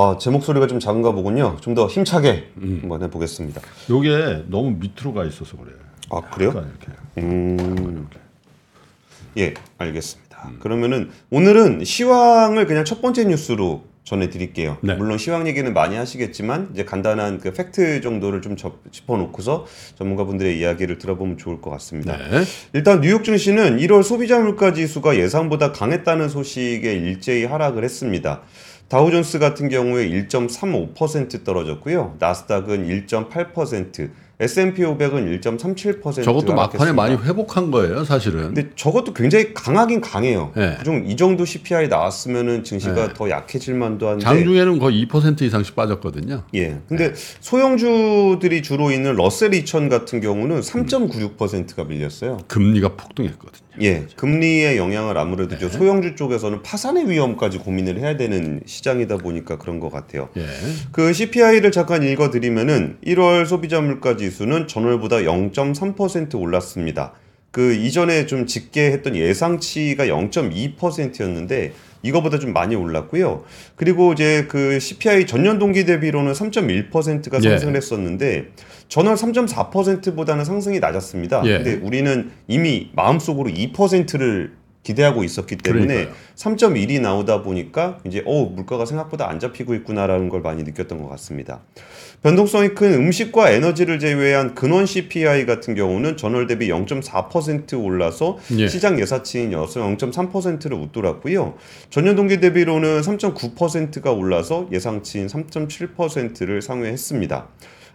아, 제 목소리가 좀 작은가 보군요. 좀 더 힘차게 한번 해보겠습니다. 요게 너무 밑으로 가 있어서 그래. 아, 그래요? 약간 이렇게. 음. 예, 알겠습니다. 그러면은 오늘은 시황을 그냥 첫 번째 뉴스로 전해드릴게요. 네. 물론 시황 얘기는 많이 하시겠지만 이제 간단한 그 팩트 정도를 좀 접- 짚어놓고서 전문가분들의 이야기를 들어보면 좋을 것 같습니다. 네. 일단 뉴욕 증시는 1월 소비자 물가 지수가 예상보다 강했다는 소식에 일제히 하락을 했습니다. 다우존스 같은 경우에 1.35% 떨어졌고요. 나스닥은 1.8%, S&P 500은 1.37% 저것도 막판에. 많이 회복한 거예요, 사실은. 근데 저것도 굉장히 강하긴 강해요. 네. 그중 이 정도 CPI 나왔으면은 증시가 네. 더 약해질 만도 한데. 장중에는 거의 2% 이상씩 빠졌거든요. 예. 근데 소형주들이 주로 있는 러셀 2000 같은 경우는 3.96%가 밀렸어요. 금리가 폭등했거든요. 예. 금리의 영향을 아무래도 네. 저 소형주 쪽에서는 파산의 위험까지 고민을 해야 되는 시장이다 보니까 그런 것 같아요. 예. 그 CPI를 잠깐 읽어 드리면은 1월 소비자 물가 지 수는 전월보다 0.3% 올랐습니다. 그 이전에 좀 짙게 했던 예상치가 0.2%였는데 이거보다 좀 많이 올랐고요. 그리고 이제 그 CPI 전년 동기 대비로는 3.1%가 예. 상승을 했었는데 전월 3.4%보다는 상승이 낮았습니다. 예. 근데 우리는 이미 마음속으로 2%를 기대하고 있었기 때문에 그러니까요. 3.1이 나오다 보니까 이제 어 물가가 생각보다 안 잡히고 있구나라는 걸 많이 느꼈던 것 같습니다. 변동성이 큰 음식과 에너지를 제외한 근원 CPI 같은 경우는 전월 대비 0.4% 올라서 예. 시장 예사치인 0.3%를 웃돌았고요. 전년 동기 대비로는 3.9%가 올라서 예상치인 3.7%를 상회했습니다.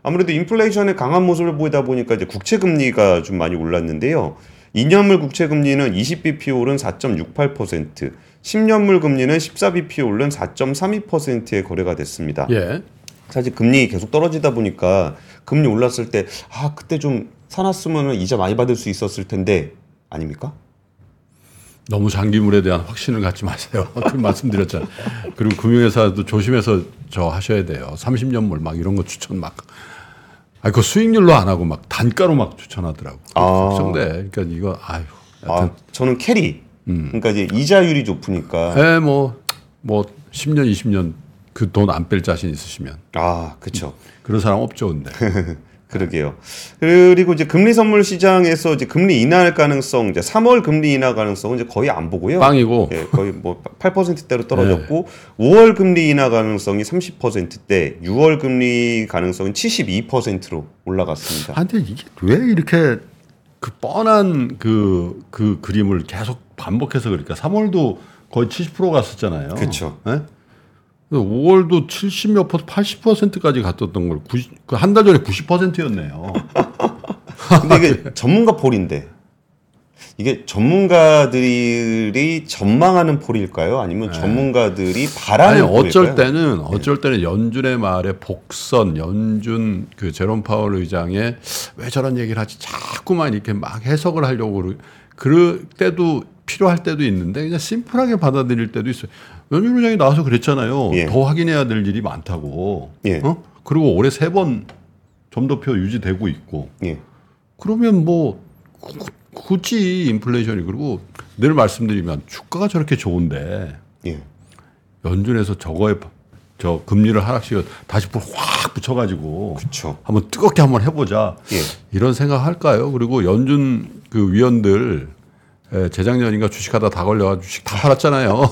아무래도 인플레이션의 강한 모습을 보이다 보니까 이제 국채 금리가 좀 많이 올랐는데요. 2년물 국채 금리는 20bp 오른 4.68%, 10년물 금리는 14bp 오른 4.32%에 거래가 됐습니다. 예. 사실 금리 계속 떨어지다 보니까 금리 올랐을 때 아 그때 좀 사놨으면 이자 많이 받을 수 있었을 텐데 아닙니까? 너무 장기물에 대한 확신을 갖지 마세요. 그 말씀드렸잖아요. 그리고 금융회사도 조심해서 저 하셔야 돼요. 30년물 막 이런 거 추천 막. 아, 그 수익률로 안 하고 막 단가로 막 추천하더라고. 아. 걱정돼. 그러니까 이거 아유. 아 저는 carry. 음. 그러니까 이제 이자율이 높으니까 에, 뭐, 뭐, 10년, 20년 그 돈 안 뺄 자신 있으시면. 아 그쵸. 그런 사람 없죠, 근데. 그러게요. 그리고 이제 금리 선물 시장에서 이제 금리 인하할 가능성, 이제 3월 금리 인하 가능성은 이제 거의 안 보고요. 빵이고. 예, 거의 뭐 8%대로 떨어졌고 5월 금리 인하 가능성이 30%대, 6월 금리 가능성은 72%로 올라갔습니다. 아, 근데 이게 왜 이렇게 그 뻔한 그, 그 그림을 계속 반복해서 그러니까 3월도 거의 70% 갔었잖아요. 그쵸. 예? 5월도 70몇 퍼센트, 80%까지 갔었던 걸, 그한달 전에 90%였네요. 근데 이게 전문가 폴인데 이게 전문가들이 전망하는 폴일까요? 아니면 전문가들이 아니, 바라는 폴일까요? 어쩔 때는, 어쩔 때는 연준의 말에 복선, 연준 그 제롬 파월 의장의 왜 저런 얘기를 하지? 자꾸만 이렇게 막 해석을 하려고 그럴 때도 필요할 때도 있는데 그냥 심플하게 받아들일 때도 있어요. 연준 의장이 나와서 그랬잖아요. 예. 더 확인해야 될 일이 많다고. 예. 어? 그리고 올해 세 번 점도표 유지되고 있고. 예. 그러면 뭐 구- 굳이 인플레이션이 그리고 늘 말씀드리면 주가가 저렇게 좋은데 예. 연준에서 저거에 저 금리를 하락시켜 다시 불확 붙여가지고 그렇죠. 한번 뜨겁게 한번 해보자 예. 이런 생각 할까요? 그리고 연준 그 위원들 에, 재작년인가 주식하다 다 걸려가 주식 다 팔았잖아요.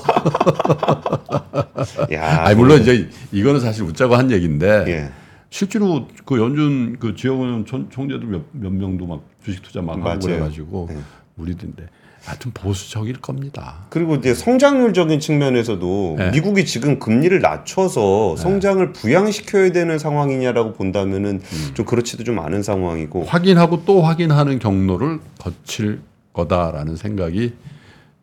야. 아니 물론 이제 이거는 사실 웃자고 한 얘기인데 예. 실제로 그 연준 그 지역은 총- 총재들 몇, 몇 명도 막 주식 투자 막 맞아요. 하고 그래가지고 네. 우리들인데 하여튼 보수적일 겁니다. 그리고 이제 성장률적인 측면에서도 네. 미국이 지금 금리를 낮춰서 성장을 부양시켜야 되는 상황이냐라고 본다면은 음. 좀 그렇지도 좀 않은 상황이고 확인하고 또 확인하는 경로를 거칠 거다라는 생각이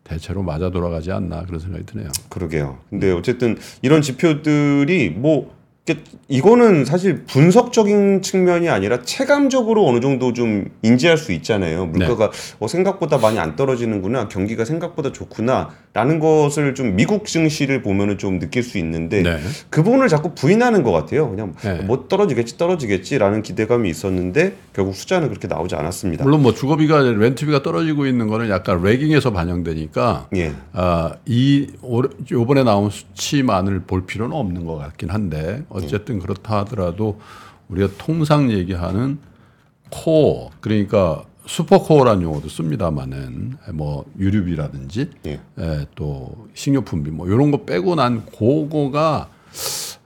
대체로 맞아 돌아가지 않나 그런 생각이 드네요. 그러게요. 근데 어쨌든 이런 지표들이 뭐 이게- 이거는 사실 분석적인 측면이 아니라 체감적으로 어느 정도 좀 인지할 수 있잖아요. 물가가 어, 생각보다 많이 안 떨어지는구나, 경기가 생각보다 좋구나라는 것을 좀 미국 증시를 보면은 좀 느낄 수 있는데 네. 그 부분을 자꾸 부인하는 것 같아요. 그냥 네. 뭐 떨어지겠지, 떨어지겠지라는 기대감이 있었는데 결국 숫자는 그렇게 나오지 않았습니다. 물론 뭐 주거비가 렌트비가 떨어지고 있는 거는 약간 레깅에서 반영되니까 예, 아, 이 올- 요번에 나온 수치만을 볼 필요는 없는 것 같긴 한데 어쨌든 그렇다 하더라도 우리가 통상 얘기하는 코어 그러니까 슈퍼코어라는 용어도 씁니다만은 뭐 유류비라든지 예. 에, 또 식료품비 뭐 이런 거 빼고 난 그거가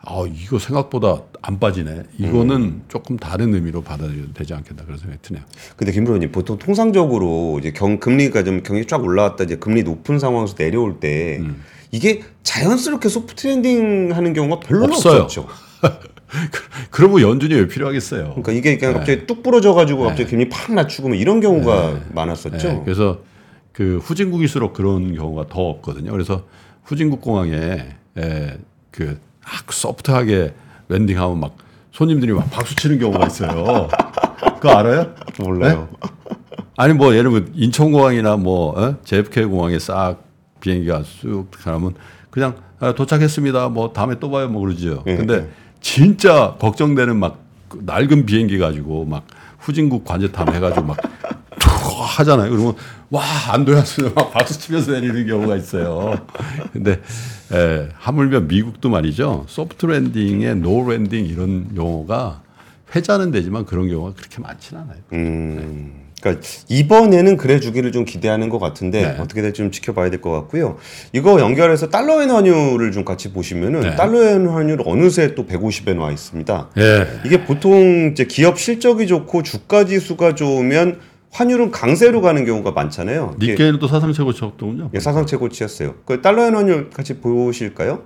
아 이거 생각보다 안 빠지네. 이거는 음. 조금 다른 의미로 받아들여도 되지 않겠다 그런 생각이 드네요. 근데 김프로님 보통 통상적으로 이제 경 금리가 좀 경기 쫙 올라왔다 이제 금리 높은 상황에서 내려올 때 음. 이게 자연스럽게 soft landing 하는 경우가 별로 없어요. 없었죠. 그러면 연준이 왜 필요하겠어요? 그러니까 이게 그냥 네. 갑자기 뚝 부러져 가지고 갑자기 금리 팍 낮추고 뭐 이런 경우가 많았었죠. 네, 그래서 그 후진국일수록 그런 경우가 더 없거든요. 그래서 후진국 공항에 에, 그 막 soft하게 랜딩하면 막 손님들이 막 박수 치는 경우가 있어요. 그거 알아요? 몰라요. 아니 뭐 예를 들면 인천공항이나 뭐 어? JFK 공항에 싹 비행기가 쑥 가면 그냥 아, 도착했습니다. 뭐 다음에 또 봐요. 뭐 그러죠. 예, 근데 예. 진짜 걱정되는 막그 낡은 비행기 가지고 막 후진국 관제탑 해가지고 막툭 하잖아요. 그러면 와 안도현수 막 박수 치면서 내리는 경우가 있어요. 근데 에, 하물며 미국도 말이죠. soft landing에 no landing 이런 용어가 회자는 되지만 그런 경우가 그렇게 많지는 않아요. 음. 그러니까 이번에는 그래 주기를 좀 기대하는 것 같은데 네. 어떻게 될지 좀 지켜봐야 될 것 같고요. 이거 연결해서 달러엔 환율을 좀 같이 보시면은 네. 달러엔 환율 어느새 또 150에 나와 있습니다. 예. 이게 보통 이제 기업 실적이 좋고 주가 지수가 좋으면 환율은 강세로 가는 경우가 많잖아요. 또 사상 최고 쳤더군요. 예, 사상 최고치였어요. 그 달러엔 환율 같이 보실까요?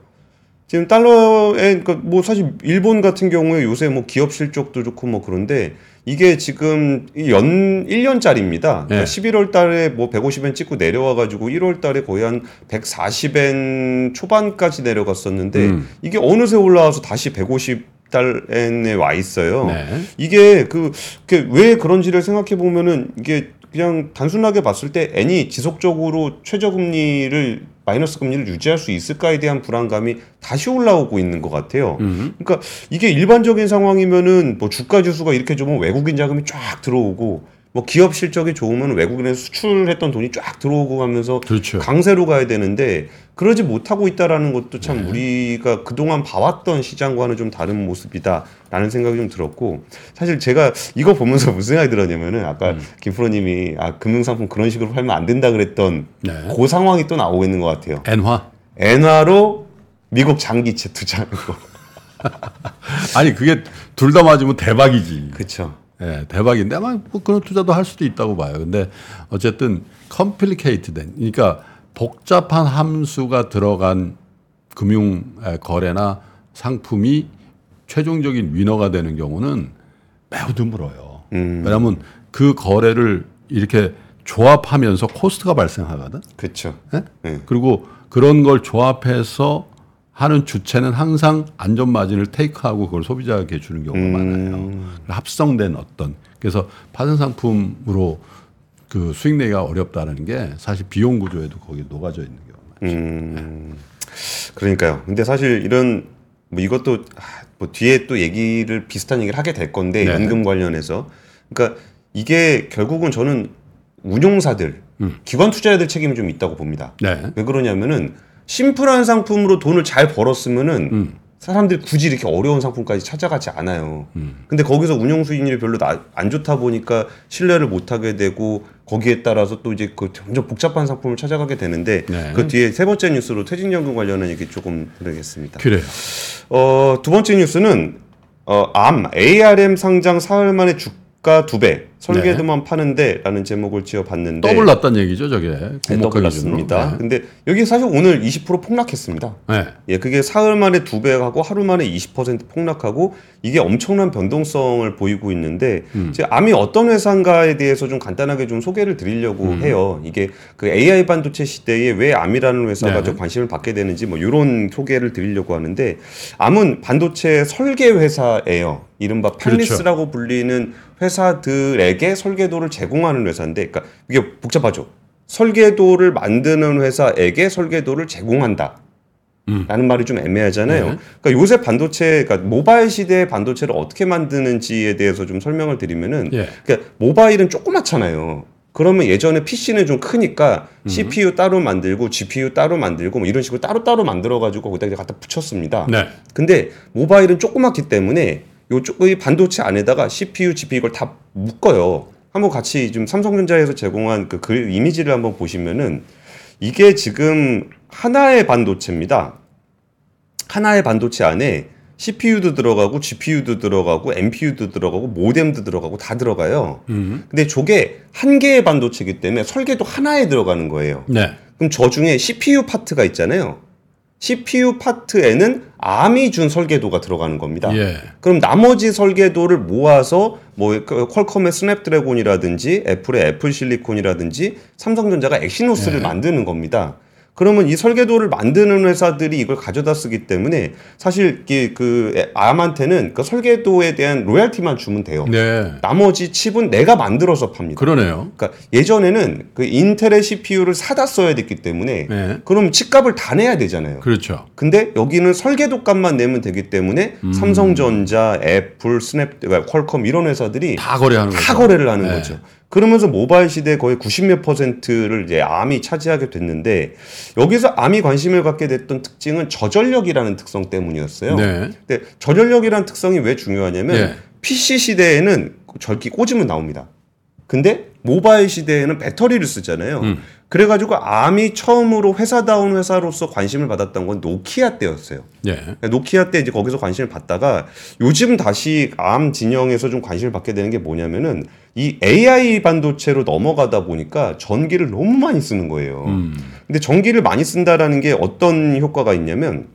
지금 달러엔 그뭐 사실 일본 같은 경우에 요새 뭐 기업 실적도 좋고 뭐 그런데 이게 지금 이연 1년짜리입니다. 그러니까 네. 11월 달에 뭐 150엔 찍고 내려와 가지고 1월 달에 거의 한 140엔 초반까지 내려갔었는데 음. 이게 어느새 올라와서 다시 150 달엔에 와 있어요. 네. 이게 그, 그왜 그런지를 생각해 보면은 이게 그냥 단순하게 봤을 때 N이 지속적으로 최저금리를 마이너스 금리를 유지할 수 있을까에 대한 불안감이 다시 올라오고 있는 것 같아요. 음. 그러니까 이게 일반적인 상황이면은 뭐 주가 지수가 이렇게 좋으면 외국인 자금이 쫙 들어오고 뭐 기업 실적이 좋으면 외국인에 수출했던 돈이 쫙 들어오고 하면서 그렇죠. 강세로 가야 되는데 그러지 못하고 있다라는 것도 참 네. 우리가 그동안 봐왔던 시장과는 좀 다른 모습이다라는 생각이 좀 들었고 사실 제가 이거 보면서 무슨 생각이 들었냐면은 아까 음. 김 프로님이 아 금융상품 그런 식으로 팔면 안 된다 그랬던 네. 그 상황이 또 나오고 있는 것 같아요. 엔화. 엔화로 미국 장기채 투자하는 거. 아니 그게 둘 다 맞으면 대박이지. 그렇죠. 예, 대박인데 아마 뭐 그런 투자도 할 수도 있다고 봐요. 근데 어쨌든 컴플리케이트된 그러니까 복잡한 함수가 들어간 금융 에, 거래나 상품이 최종적인 위너가 되는 경우는 매우 드물어요. 음. 왜냐하면 그 거래를 이렇게 조합하면서 코스트가 발생하거든. 그렇죠. 예? 네. 그리고 그런 걸 조합해서 하는 주체는 항상 안전 마진을 테이크하고 그걸 소비자에게 주는 경우가 음. 많아요. 합성된 어떤 그래서 파생 상품으로 그 수익 내기가 어렵다는 게 사실 비용 구조에도 거기 녹아져 있는 경우가 많아요. 음, 그러니까요. 근데 사실 이런 뭐 이것도 아, 뭐 뒤에 또 얘기를 비슷한 얘기를 하게 될 건데 네. 연금 관련해서 그러니까 이게 결국은 저는 운용사들, 기관 투자자들 책임이 좀 있다고 봅니다. 네. 왜 그러냐면은 심플한 상품으로 돈을 잘 벌었으면은 음. 사람들이 굳이 이렇게 어려운 상품까지 찾아가지 않아요. 음. 근데 거기서 운용 수익률이 별로 나- 안 좋다 보니까 신뢰를 못 하게 되고 거기에 따라서 또 이제 그 점점 복잡한 상품을 찾아가게 되는데 네. 그 뒤에 세 번째 뉴스로 퇴직연금 관련한 얘기 조금 드리겠습니다. 그래요. 어, 두 번째 뉴스는 어, 암 ARM 상장 사흘 만에 주가 두 배, 설계도만 파는데라는 제목을 지어봤는데 더블 났다는 얘기죠, 저게. 네, 더블. 났습니다. 근데 여기 사실 오늘 20% 폭락했습니다. 네. 예, 그게 사흘 만에 두 배하고 하루 만에 20% 폭락하고 이게 엄청난 변동성을 보이고 있는데 음. 이제 암이 어떤 회사인가에 대해서 좀 간단하게 좀 소개를 드리려고 음. 해요. 이게 그 AI 반도체 시대에 왜 암이라는 회사가 네. 좀 관심을 받게 되는지 뭐 이런 소개를 드리려고 하는데 암은 반도체 설계 회사예요. 이른바 그렇죠. 팰리스라고 불리는 회사들에게 설계도를 제공하는 회사인데, 그러니까 이게 복잡하죠. 설계도를 만드는 회사에게 설계도를 제공한다. 라는 말이 좀 애매하잖아요. 네. 그러니까 요새 반도체, 그러니까 모바일 시대의 반도체를 어떻게 만드는지에 대해서 좀 설명을 드리면은, 예. 그러니까 모바일은 조그맣잖아요. 그러면 예전에 PC는 좀 크니까 음. CPU 따로 만들고 GPU 따로 만들고 뭐 이런 식으로 따로따로 만들어가지고 거기다 갖다 붙였습니다. 네. 근데 모바일은 조그맣기 때문에 요쪽 이 반도체 안에다가 CPU, GPU 이걸 다 묶어요. 한번 같이 좀 삼성전자에서 제공한 그글 이미지를 한번 보시면은 이게 지금 하나의 반도체입니다. 하나의 반도체 안에 CPU도 들어가고 GPU도 들어가고 NPU도 들어가고 모뎀도 들어가고 다 들어가요. 음. 근데 저게 한 개의 반도체이기 때문에 설계도 하나에 들어가는 거예요. 네. 그럼 저 중에 CPU 파트가 있잖아요. CPU 파트에는 암이 준 설계도가 들어가는 겁니다. 예. 그럼 나머지 설계도를 모아서 뭐 그 퀄컴의 스냅드래곤이라든지 애플의 애플 실리콘이라든지 삼성전자가 엑시노스를 네. 만드는 겁니다. 그러면 이 설계도를 만드는 회사들이 이걸 가져다 쓰기 때문에 사실 그 암한테는 그 설계도에 대한 로얄티만 주면 돼요. 네. 나머지 칩은 내가 만들어서 팝니다. 그러네요. 그러니까 예전에는 그 인텔의 CPU를 사다 써야 됐기 때문에 네. 그럼 칩값을 다 내야 되잖아요. 그렇죠. 근데 여기는 설계도 값만 내면 되기 때문에 음. 삼성전자, 애플, 스냅, 퀄컴 이런 회사들이 다 거래하는 거죠. 다 거래를 하는 네. 거죠. 그러면서 모바일 시대 거의 90몇 퍼센트를 이제 암이 차지하게 됐는데 여기서 암이 관심을 갖게 됐던 특징은 저전력이라는 특성 때문이었어요. 네. 근데 저전력이라는 특성이 왜 중요하냐면 네. PC 시대에는 전기 꽂으면 나옵니다. 근데 모바일 시대에는 배터리를 쓰잖아요. 음. 그래가지고 암이 처음으로 회사다운 회사로서 관심을 받았던 건 노키아 때였어요. 네. 노키아 때 이제 거기서 관심을 받다가 요즘 다시 암 진영에서 좀 관심을 받게 되는 게 뭐냐면은 이 AI 반도체로 넘어가다 보니까 전기를 너무 많이 쓰는 거예요. 음. 근데 전기를 많이 쓴다라는 게 어떤 효과가 있냐면,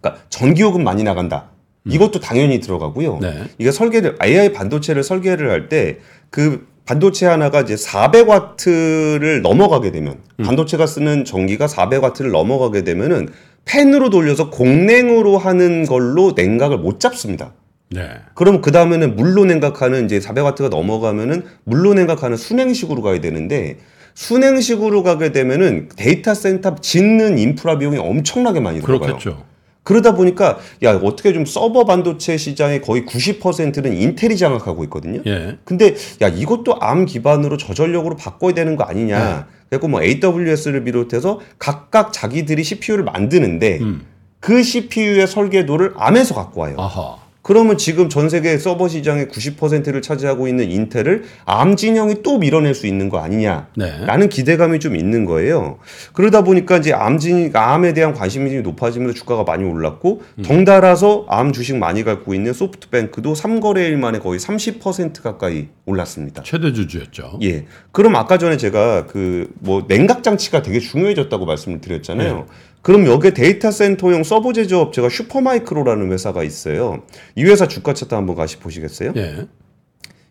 그러니까 전기요금 많이 나간다. 이것도 당연히 들어가고요. 네. 이게 설계를 AI 반도체를 설계를 할 때그 반도체 하나가 이제 400와트를 넘어가게 되면 반도체가 쓰는 전기가 400와트를 넘어가게 되면은 팬으로 돌려서 공냉으로 하는 걸로 냉각을 못 잡습니다. 네. 그럼 그 다음에는 물로 냉각하는 이제 400와트가 넘어가면은 물로 냉각하는 수냉식으로 가야 되는데 수냉식으로 가게 되면은 데이터 센터 짓는 인프라 비용이 엄청나게 많이 들어가요. 그렇겠죠. 그러다 보니까 야 어떻게 좀 서버 반도체 시장의 거의 90%는 인텔이 장악하고 있거든요. 예. 근데 야 이것도 암 기반으로 저전력으로 바꿔야 되는 거 아니냐. 네. 그리고 뭐 AWS를 비롯해서 각각 자기들이 CPU를 만드는데 음. 그 CPU의 설계도를 암에서 갖고 와요. 아하. 그러면 지금 전 세계 서버 시장의 90%를 차지하고 있는 인텔을 암 진영이 또 밀어낼 수 있는 거 아니냐. 네. 라는 기대감이 좀 있는 거예요. 그러다 보니까 이제 암 진, 암에 대한 관심이 좀 높아지면서 주가가 많이 올랐고, 음. 덩달아서 암 주식 많이 갖고 있는 소프트뱅크도 3거래일 만에 거의 30% 가까이 올랐습니다. 최대 주주였죠. 예. 그럼 아까 전에 제가 그 뭐 냉각 장치가 되게 중요해졌다고 말씀을 드렸잖아요. 네. 그럼 여기에 데이터 센터용 서버 제조 업체가 슈퍼마이크로라는 회사가 있어요. 이 회사 주가 차트 한번 같이 보시겠어요? 예.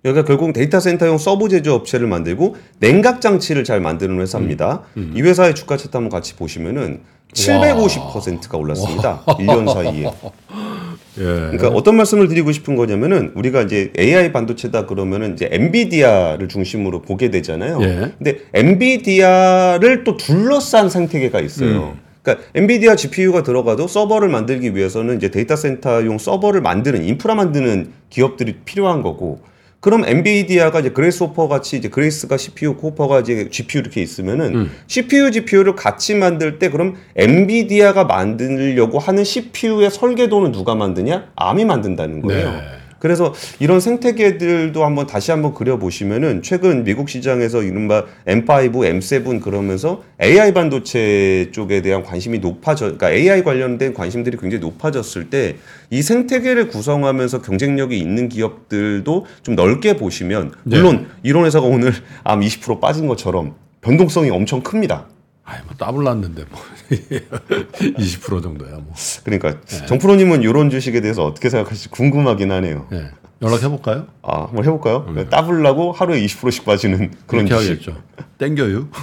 여기가 결국 데이터 센터용 서버 제조 업체를 만들고 냉각 장치를 잘 만드는 회사입니다. 음, 이 회사의 주가 차트 한번 같이 보시면은 750%가 올랐습니다. 1년 사이에. 예. 그러니까 어떤 말씀을 드리고 싶은 거냐면은 우리가 이제 AI 반도체다 그러면은 이제 엔비디아를 중심으로 보게 되잖아요. 예. 근데 엔비디아를 또 둘러싼 생태계가 있어요. 그러니까 엔비디아 GPU가 들어가도 서버를 만들기 위해서는 이제 데이터 센터용 서버를 만드는 인프라 만드는 기업들이 필요한 거고 그럼 엔비디아가 이제 그레이스 호퍼 같이 이제 그레이스가 CPU, 호퍼가 이제 GPU 이렇게 있으면은 음. CPU, GPU를 같이 만들 때 그럼 엔비디아가 만들려고 하는 CPU의 설계도는 누가 만드냐? 암이 만든다는 거예요. 네. 그래서 이런 생태계들도 한번 다시 한번 그려보시면은 최근 미국 시장에서 이른바 M5, M7 그러면서 AI 반도체 쪽에 대한 관심이 높아져, 그러니까 AI 관련된 관심들이 굉장히 높아졌을 때 이 생태계를 구성하면서 경쟁력이 있는 기업들도 좀 넓게 보시면 물론 이런 회사가 오늘 암 20% 빠진 것처럼 변동성이 엄청 큽니다. 아이 뭐 더블 났는데 뭐 20% 정도야 뭐. 그러니까 정프로님은 이런 주식에 대해서 어떻게 생각하실지 궁금하긴 하네요. 예. 연락해 볼까요? 아, 한번 해볼까요? 따블라고 하루에 20%씩 빠지는 그런 주식. 하겠죠. 땡겨요.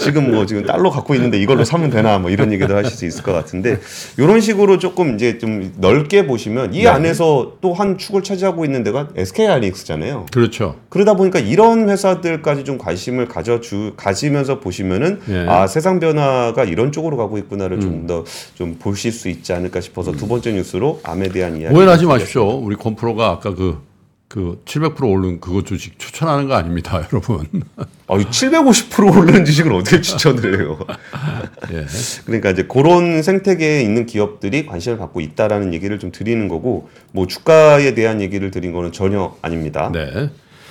지금 뭐 지금 달러 갖고 있는데 이걸로 사면 되나 뭐 이런 얘기도 하실 수 있을 것 같은데 이런 식으로 조금 이제 좀 넓게 보시면 이 안에서 또 한 축을 차지하고 있는 데가 SK 하이닉스잖아요. 그렇죠. 그러다 보니까 이런 회사들까지 좀 관심을 가져주 가지면서 보시면은 예. 아 세상 변화가 이런 쪽으로 가고 있구나를 좀더 좀 보실 수 있지 않을까 싶어서 두 번째 뉴스로 암에 대한 이야기. 오해하지 마십시오. 우리 컴프로가 아까 그, 그 700% 오른 그거 주식 추천하는 거 아닙니다, 여러분. 아, 750% 오르는 주식을 어떻게 추천을 해요? 예. 그러니까 이제 그런 생태계에 있는 기업들이 관심을 갖고 있다라는 얘기를 좀 드리는 거고 뭐 주가에 대한 얘기를 드린 거는 전혀 아닙니다. 네.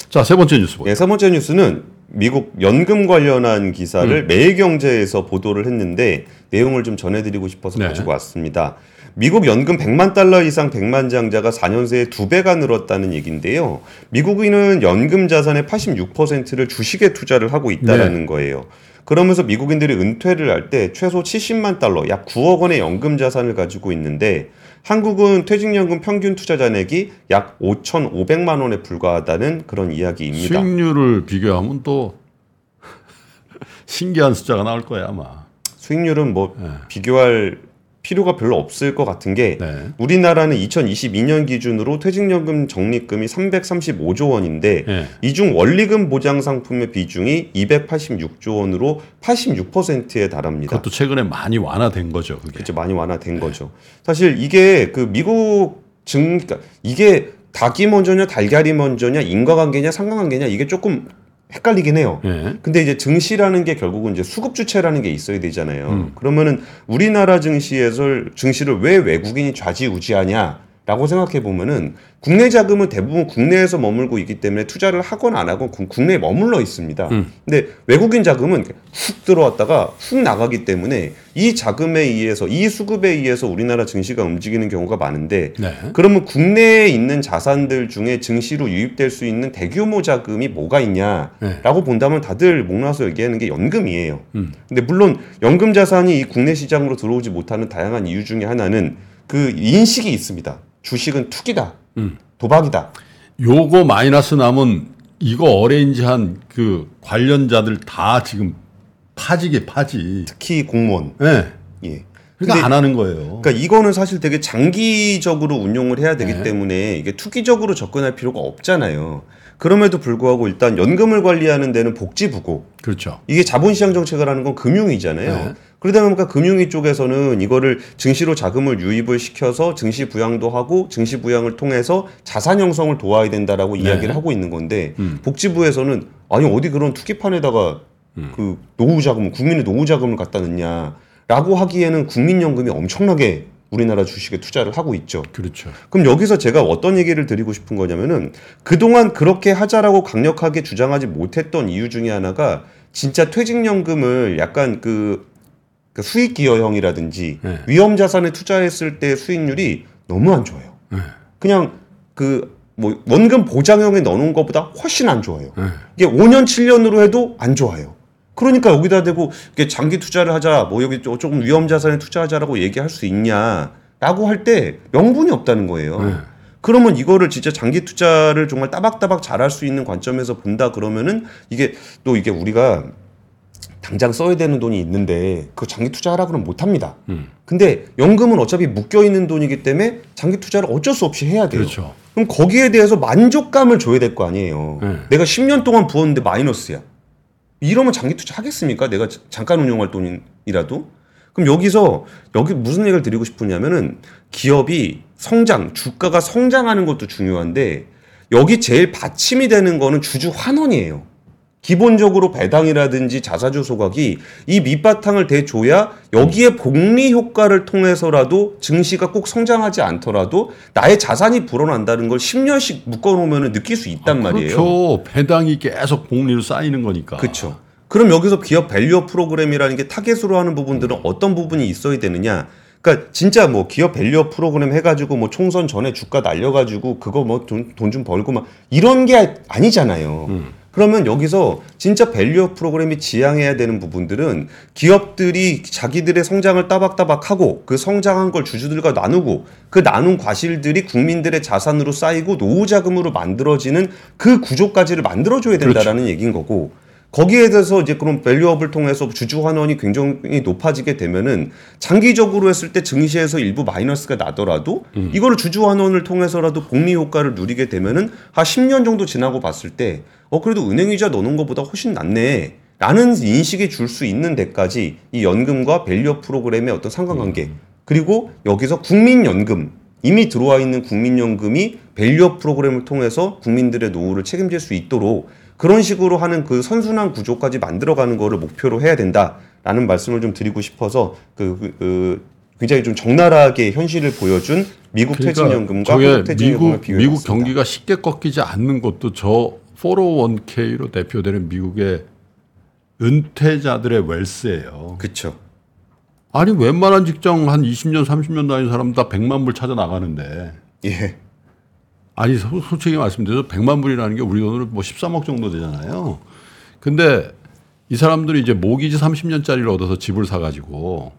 자, 세 번째 뉴스 보죠. 예, 세 번째 뉴스는 미국 연금 관련한 기사를 음. 매일경제에서 보도를 했는데 내용을 좀 전해드리고 싶어서 네. 가지고 왔습니다. 미국 연금 100만 달러 이상 100만 장자가 4년 새에 두 배가 늘었다는 얘기인데요. 미국인은 연금 자산의 86%를 주식에 투자를 하고 있다라는 네. 거예요. 그러면서 미국인들이 은퇴를 할 때 최소 70만 달러, 약 9억 원의 연금 자산을 가지고 있는데 한국은 퇴직연금 평균 투자 잔액이 약 5,500만 원에 불과하다는 그런 이야기입니다. 수익률을 비교하면 또 신기한 숫자가 나올 거야, 아마. 수익률은 뭐 네. 비교할 필요가 별로 없을 것 같은 게 네. 우리나라는 2022년 기준으로 퇴직연금 적립금이 335조 원인데 예. 이중 원리금 보장 상품의 비중이 286조 원으로 86%에 달합니다. 그것도 최근에 많이 완화된 거죠, 그게. 그렇죠. 많이 완화된 거죠. 사실 이게 그 미국 증 그러니까 이게 닭이 먼저냐 달걀이 먼저냐 인과관계냐 상관관계냐 이게 조금 헷갈리긴 해요. 예. 근데 이제 증시라는 게 결국은 이제 수급 주체라는 게 있어야 되잖아요. 음. 그러면은 우리나라 증시에서 증시를 왜 외국인이 좌지우지하냐 라고 생각해 보면은 국내 자금은 대부분 국내에서 머물고 있기 때문에 투자를 하건 안 하건 국- 국내에 머물러 있습니다. 음. 근데 외국인 자금은 훅 들어왔다가 훅 나가기 때문에 이 자금에 의해서 이 수급에 의해서 우리나라 증시가 움직이는 경우가 많은데 네. 그러면 국내에 있는 자산들 중에 증시로 유입될 수 있는 대규모 자금이 뭐가 있냐라고 네. 본다면 다들 목나서 얘기하는 게 연금이에요. 음. 근데 물론 연금 자산이 이 국내 시장으로 들어오지 못하는 다양한 이유 중에 하나는 그 인식이 있습니다. 주식은 투기다, 음. 도박이다. 요거 마이너스 남은 이거 어레인지 한 그 관련자들 다 지금 파지게 파지. 특히 공무원. 예. 예. 그러니까 안 하는 거예요. 그러니까 이거는 사실 되게 장기적으로 운용을 해야 되기 네. 때문에 이게 투기적으로 접근할 필요가 없잖아요. 그럼에도 불구하고 일단 연금을 관리하는 데는 복지부고 그렇죠. 이게 자본시장 정책을 하는 건 금융위잖아요. 네. 그러다 보니까 금융위 쪽에서는 이거를 증시로 자금을 유입을 시켜서 증시 부양도 하고 증시 부양을 통해서 자산 형성을 도와야 된다라고 네. 이야기를 하고 있는 건데 음. 복지부에서는 아니 어디 그런 투기판에다가 음. 그 노후 자금 국민의 노후 자금을 갖다 넣냐라고 하기에는 국민연금이 엄청나게 우리나라 주식에 투자를 하고 있죠. 그렇죠. 그럼 여기서 제가 어떤 얘기를 드리고 싶은 거냐면은 그동안 그렇게 하자라고 강력하게 주장하지 못했던 이유 중에 하나가 진짜 퇴직연금을 약간 그, 그 수익 기여형이라든지 네. 위험 자산에 투자했을 때 수익률이 너무 안 좋아요. 네. 그냥 그 뭐 원금 보장형에 넣어놓은 것보다 훨씬 안 좋아요. 네. 이게 5년 7년으로 해도 안 좋아요. 그러니까 여기다 대고 장기 투자를 하자, 뭐 여기 조- 조금 위험 자산에 투자하자라고 얘기할 수 있냐라고 할 때 명분이 없다는 거예요. 네. 그러면 이거를 진짜 장기 투자를 정말 따박따박 잘할 수 있는 관점에서 본다 그러면은 이게 또 이게 우리가 당장 써야 되는 돈이 있는데 그 장기 투자하라 그러면 못 합니다. 음. 근데 연금은 어차피 묶여 있는 돈이기 때문에 장기 투자를 어쩔 수 없이 해야 돼요. 그렇죠. 그럼 거기에 대해서 만족감을 줘야 될 거 아니에요. 네. 내가 10년 동안 부었는데 마이너스야. 이러면 장기 투자 하겠습니까? 내가 자- 잠깐 운용할 돈이라도? 그럼 여기서 여기 무슨 얘기를 드리고 싶으냐면은 기업이 성장, 주가가 성장하는 것도 중요한데 여기 제일 받침이 되는 거는 주주 환원이에요. 기본적으로 배당이라든지 자사주 소각이 이 밑바탕을 대줘야 여기에 복리 효과를 통해서라도 증시가 꼭 성장하지 않더라도 나의 자산이 불어난다는 걸 10년씩 묶어놓으면 느낄 수 있단 말이에요. 그렇죠. 배당이 계속 복리로 쌓이는 거니까. 그렇죠. 그럼 여기서 기업 밸류업 프로그램이라는 게 타겟으로 하는 부분들은 어떤 부분이 있어야 되느냐? 그러니까 진짜 뭐 기업 밸류업 프로그램 해가지고 뭐 총선 전에 주가 날려가지고 그거 뭐 돈 돈 좀 벌고 막 이런 게 아니잖아요. 그러면 여기서 진짜 밸류업 프로그램이 지향해야 되는 부분들은 기업들이 자기들의 성장을 따박따박하고 그 성장한 걸 주주들과 나누고 그 나눈 과실들이 국민들의 자산으로 쌓이고 노후 자금으로 만들어지는 그 구조까지를 만들어줘야 된다라는 얘기인 거고 거기에 대해서 이제 그런 밸류업을 통해서 주주 환원이 굉장히 높아지게 되면은 장기적으로 했을 때 증시에서 일부 마이너스가 나더라도 이거를 주주 환원을 통해서라도 복리 효과를 누리게 되면은 한 10년 정도 지나고 봤을 때 어 그래도 은행 이자 넣는 것보다 훨씬 낫네. 라는 인식이 줄 수 있는 데까지 이 연금과 밸류업 프로그램의 어떤 상관관계 그리고 여기서 국민연금 이미 들어와 있는 국민연금이 밸류업 프로그램을 통해서 국민들의 노후를 책임질 수 있도록 그런 식으로 하는 그 선순환 구조까지 만들어가는 거를 목표로 해야 된다라는 말씀을 좀 드리고 싶어서 그, 그, 그 굉장히 좀 적나라하게 현실을 보여준 미국 퇴직연금과 저게 한국 퇴직연금을 미국 비교해 미국 봤습니다. 경기가 쉽게 꺾이지 않는 것도 저 401k로 대표되는 미국의 은퇴자들의 웰스예요. 그렇죠. 아니 웬만한 직장 한 20년 30년 다닌 사람 다 100만 불 찾아 나가는데 예. 아니 소- 솔직히 말씀드려서 100만 불이라는 게 우리 돈으로 뭐 13억 정도 되잖아요. 근데 이 사람들이 이제 모기지 30년짜리를 얻어서 집을 사 가지고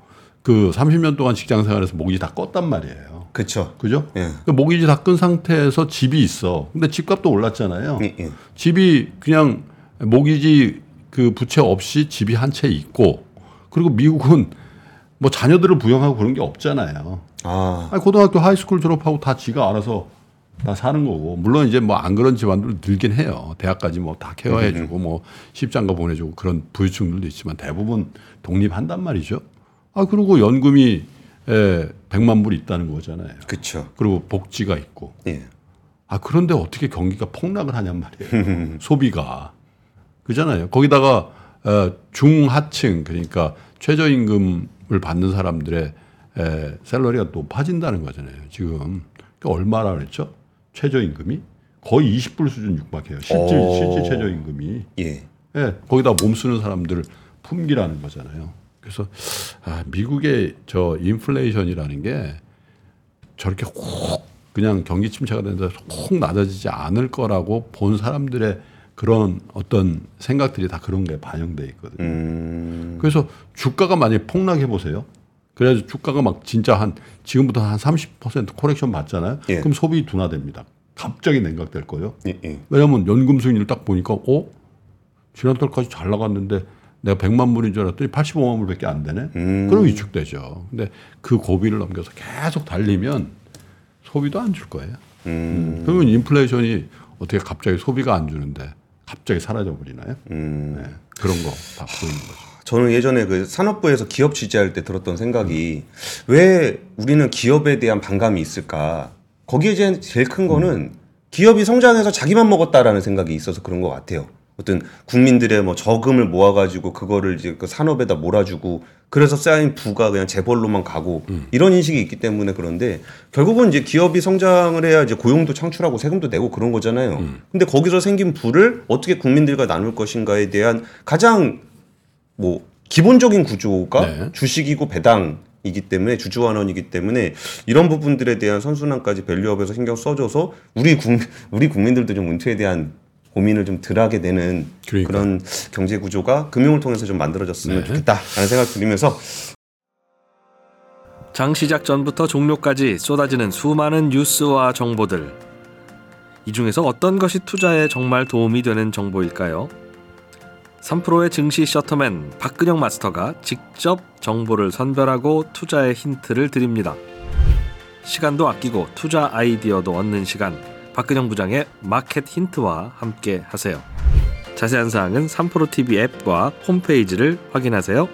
그 30년 동안 직장 생활에서 모기지 다 껐단 말이에요. 그렇죠. 그죠? 예. 그 모기지 다끈 상태에서 집이 있어. 근데 집값도 올랐잖아요. 예, 예. 집이 그냥 모기지 그 부채 없이 집이 한 채 있고 그리고 미국은 뭐 자녀들을 부양하고 그런 게 없잖아요. 아, 아니, 고등학교 high school 졸업하고 다 지가 알아서 다 사는 거고 물론 이제 뭐 안 그런 집안들 늘긴 해요. 대학까지 뭐 다 케어해주고 뭐 시집 장가 보내주고 그런 부유층들도 있지만 대부분 독립한단 말이죠. 아 그리고 연금이 에, 100만 불 있다는 거잖아요. 그렇죠. 그리고 복지가 있고 예. 아 그런데 어떻게 경기가 폭락을 하냔 말이에요. 소비가 그잖아요. 거기다가 어, 중하층 그러니까 최저임금을 받는 사람들의 에, 샐러리가 높아진다는 거잖아요. 지금 그러니까 얼마나 그랬죠? 최저임금이 거의 20불 수준 육박해요. 실질 오. 실질 최저임금이 예. 예, 거기다 몸 쓰는 사람들 품기라는 거잖아요. 그래서 아, 미국의 저 인플레이션이라는 게 저렇게 혹 그냥 경기 침체가 해서 혹 낮아지지 않을 거라고 본 사람들의 그런 어떤 생각들이 다 그런 게 반영돼 있거든요. 음. 그래서 주가가 만약에 폭락해 보세요. 그래서 주가가 막 진짜 한 지금부터 한 30% 코렉션 받잖아요. 예. 그럼 소비 둔화됩니다. 갑자기 냉각될 거예요. 예, 예. 왜냐하면 연금 수익률 딱 보니까 어 지난달까지 잘 나갔는데 내가 100만 불인 줄 알았더니 85만 불밖에 안 되네. 음. 그럼 위축되죠. 근데 그 고비를 넘겨서 계속 달리면 소비도 안 줄 거예요. 음. 그러면 인플레이션이 어떻게 갑자기 소비가 안 주는데 갑자기 사라져 버리나요? 음. 네. 그런 거 다 보이는 거죠. 저는 예전에 그 산업부에서 기업 취재할 때 들었던 생각이 왜 우리는 기업에 대한 반감이 있을까? 거기에 제- 제일 큰 거는 기업이 성장해서 자기만 먹었다라는 생각이 있어서 그런 것 같아요. 어떤 국민들의 뭐 저금을 모아가지고 그거를 이제 그 산업에다 몰아주고 그래서 쌓인 부가 그냥 재벌로만 가고 이런 인식이 있기 때문에 그런데 결국은 이제 기업이 성장을 해야 이제 고용도 창출하고 세금도 내고 그런 거잖아요. 근데 거기서 생긴 부를 어떻게 국민들과 나눌 것인가에 대한 가장 뭐 기본적인 구조가 네. 주식이고 배당 이기 때문에 주주환원이기 때문에 이런 부분들에 대한 선순환까지 밸류업에서 신경 써줘서 우리 국 우리 국민들도 좀 은퇴에 대한 고민을 좀 덜하게 되는 그러니까. 그런 경제 구조가 금융을 통해서 좀 만들어졌으면 네. 좋겠다라는 생각 들으면서 장 시작 전부터 종료까지 쏟아지는 수많은 뉴스와 정보들. 이 중에서 어떤 것이 투자에 정말 도움이 되는 정보일까요? 3프로의 증시 셔터맨 박근영 마스터가 직접 정보를 선별하고 투자의 힌트를 드립니다. 시간도 아끼고 투자 아이디어도 얻는 시간. 박근영 부장의 마켓 힌트와 함께 하세요. 자세한 사항은 3프로 TV 앱과 홈페이지를 확인하세요.